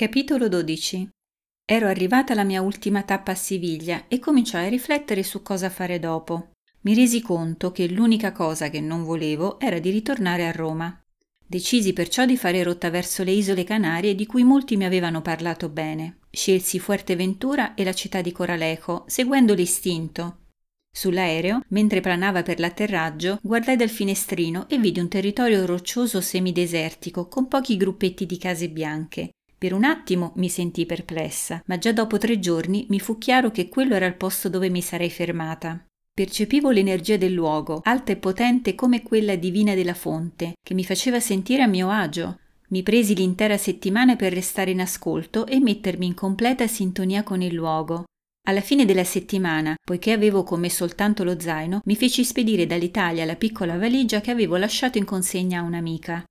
Capitolo 12 Ero arrivata alla mia ultima tappa a Siviglia e cominciai a riflettere su cosa fare dopo. Mi resi conto che l'unica cosa che non volevo era di ritornare a Roma. Decisi perciò di fare rotta verso le isole Canarie di cui molti mi avevano parlato bene. Scelsi Fuerteventura e la città di Coralejo, seguendo l'istinto. Sull'aereo, mentre planava per l'atterraggio, guardai dal finestrino e vidi un territorio roccioso semidesertico con pochi gruppetti di case bianche. Per un attimo mi sentii perplessa, ma già dopo tre giorni mi fu chiaro che quello era il posto dove mi sarei fermata. Percepivo l'energia del luogo, alta e potente come quella divina della fonte, che mi faceva sentire a mio agio. Mi presi l'intera settimana per restare in ascolto e mettermi in completa sintonia con il luogo. Alla fine della settimana, poiché avevo con me soltanto lo zaino, mi feci spedire dall'Italia la piccola valigia che avevo lasciato in consegna a un'amica.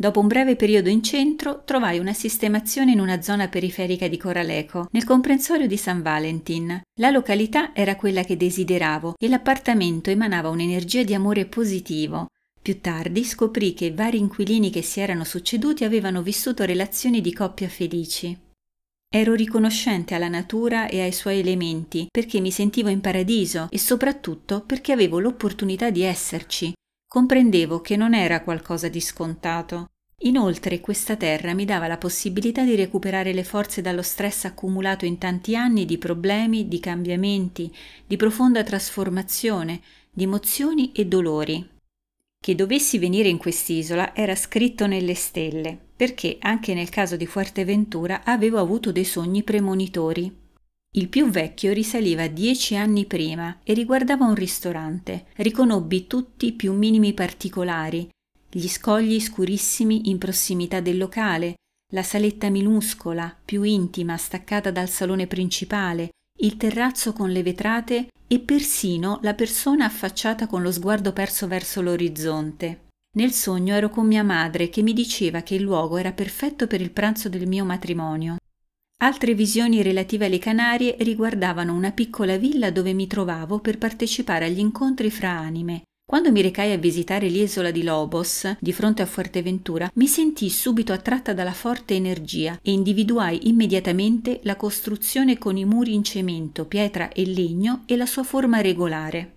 Dopo un breve periodo in centro, trovai una sistemazione in una zona periferica di Coraleco, nel comprensorio di San Valentin. La località era quella che desideravo e l'appartamento emanava un'energia di amore positivo. Più tardi scoprì che vari inquilini che si erano succeduti avevano vissuto relazioni di coppia felici. Ero riconoscente alla natura e ai suoi elementi perché mi sentivo in paradiso e soprattutto perché avevo l'opportunità di esserci, Comprendevo che non era qualcosa di scontato. Inoltre questa terra mi dava la possibilità di recuperare le forze dallo stress accumulato in tanti anni di problemi, di cambiamenti, di profonda trasformazione, di emozioni e dolori. Che dovessi venire in quest'isola era scritto nelle stelle, perché anche nel caso di Fuerteventura avevo avuto dei sogni premonitori. Il più vecchio risaliva dieci anni prima e riguardava un ristorante. Riconobbi tutti i più minimi particolari, gli scogli scurissimi in prossimità del locale, la saletta minuscola, più intima, staccata dal salone principale, il terrazzo con le vetrate e persino la persona affacciata con lo sguardo perso verso l'orizzonte. Nel sogno ero con mia madre che mi diceva che il luogo era perfetto per il pranzo del mio matrimonio. Altre visioni relative alle Canarie riguardavano una piccola villa dove mi trovavo per partecipare agli incontri fra anime. Quando mi recai a visitare l'isola di Lobos, di fronte a Fuerteventura, mi sentii subito attratta dalla forte energia e individuai immediatamente la costruzione con i muri in cemento, pietra e legno e la sua forma regolare.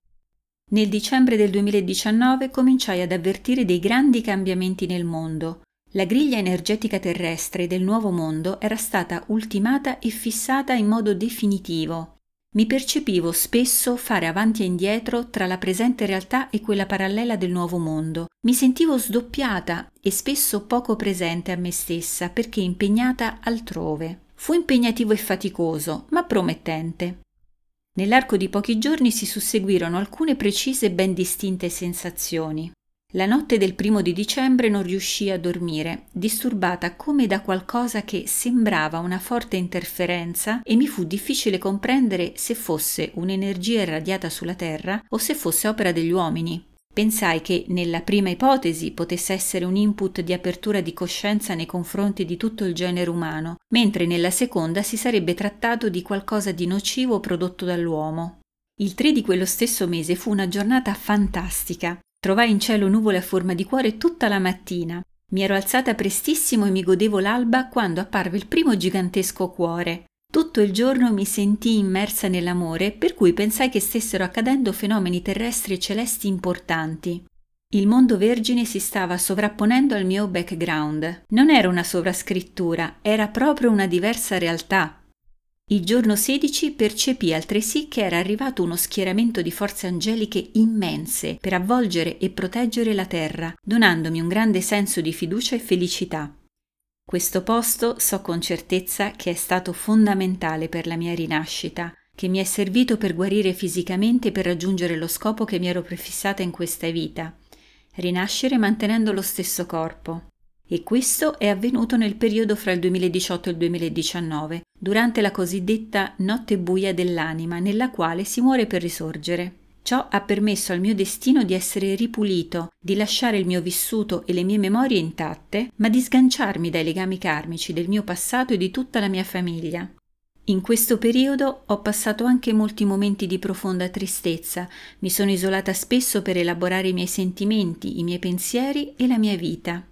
Nel dicembre del 2019 cominciai ad avvertire dei grandi cambiamenti nel mondo. La griglia energetica terrestre del nuovo mondo era stata ultimata e fissata in modo definitivo. Mi percepivo spesso fare avanti e indietro tra la presente realtà e quella parallela del nuovo mondo. Mi sentivo sdoppiata e spesso poco presente a me stessa perché impegnata altrove. Fu impegnativo e faticoso, ma promettente. Nell'arco di pochi giorni si susseguirono alcune precise e ben distinte sensazioni. La notte del primo di dicembre non riuscii a dormire, disturbata come da qualcosa che sembrava una forte interferenza e mi fu difficile comprendere se fosse un'energia irradiata sulla Terra o se fosse opera degli uomini. Pensai che nella prima ipotesi potesse essere un input di apertura di coscienza nei confronti di tutto il genere umano, mentre nella seconda si sarebbe trattato di qualcosa di nocivo prodotto dall'uomo. Il 3 di quello stesso mese fu una giornata fantastica. Trovai in cielo nuvole a forma di cuore tutta la mattina. Mi ero alzata prestissimo e mi godevo l'alba quando apparve il primo gigantesco cuore. Tutto il giorno mi sentii immersa nell'amore, per cui pensai che stessero accadendo fenomeni terrestri e celesti importanti. Il mondo vergine si stava sovrapponendo al mio background. Non era una sovrascrittura, era proprio una diversa realtà. Il giorno 16 percepì altresì che era arrivato uno schieramento di forze angeliche immense per avvolgere e proteggere la terra, donandomi un grande senso di fiducia e felicità. Questo posto so con certezza che è stato fondamentale per la mia rinascita, che mi è servito per guarire fisicamente e per raggiungere lo scopo che mi ero prefissata in questa vita, rinascere mantenendo lo stesso corpo e questo è avvenuto nel periodo fra il 2018 e il 2019, durante la cosiddetta notte buia dell'anima, nella quale si muore per risorgere. Ciò ha permesso al mio destino di essere ripulito, di lasciare il mio vissuto e le mie memorie intatte, ma di sganciarmi dai legami karmici del mio passato e di tutta la mia famiglia. In questo periodo ho passato anche molti momenti di profonda tristezza, mi sono isolata spesso per elaborare i miei sentimenti, i miei pensieri e la mia vita.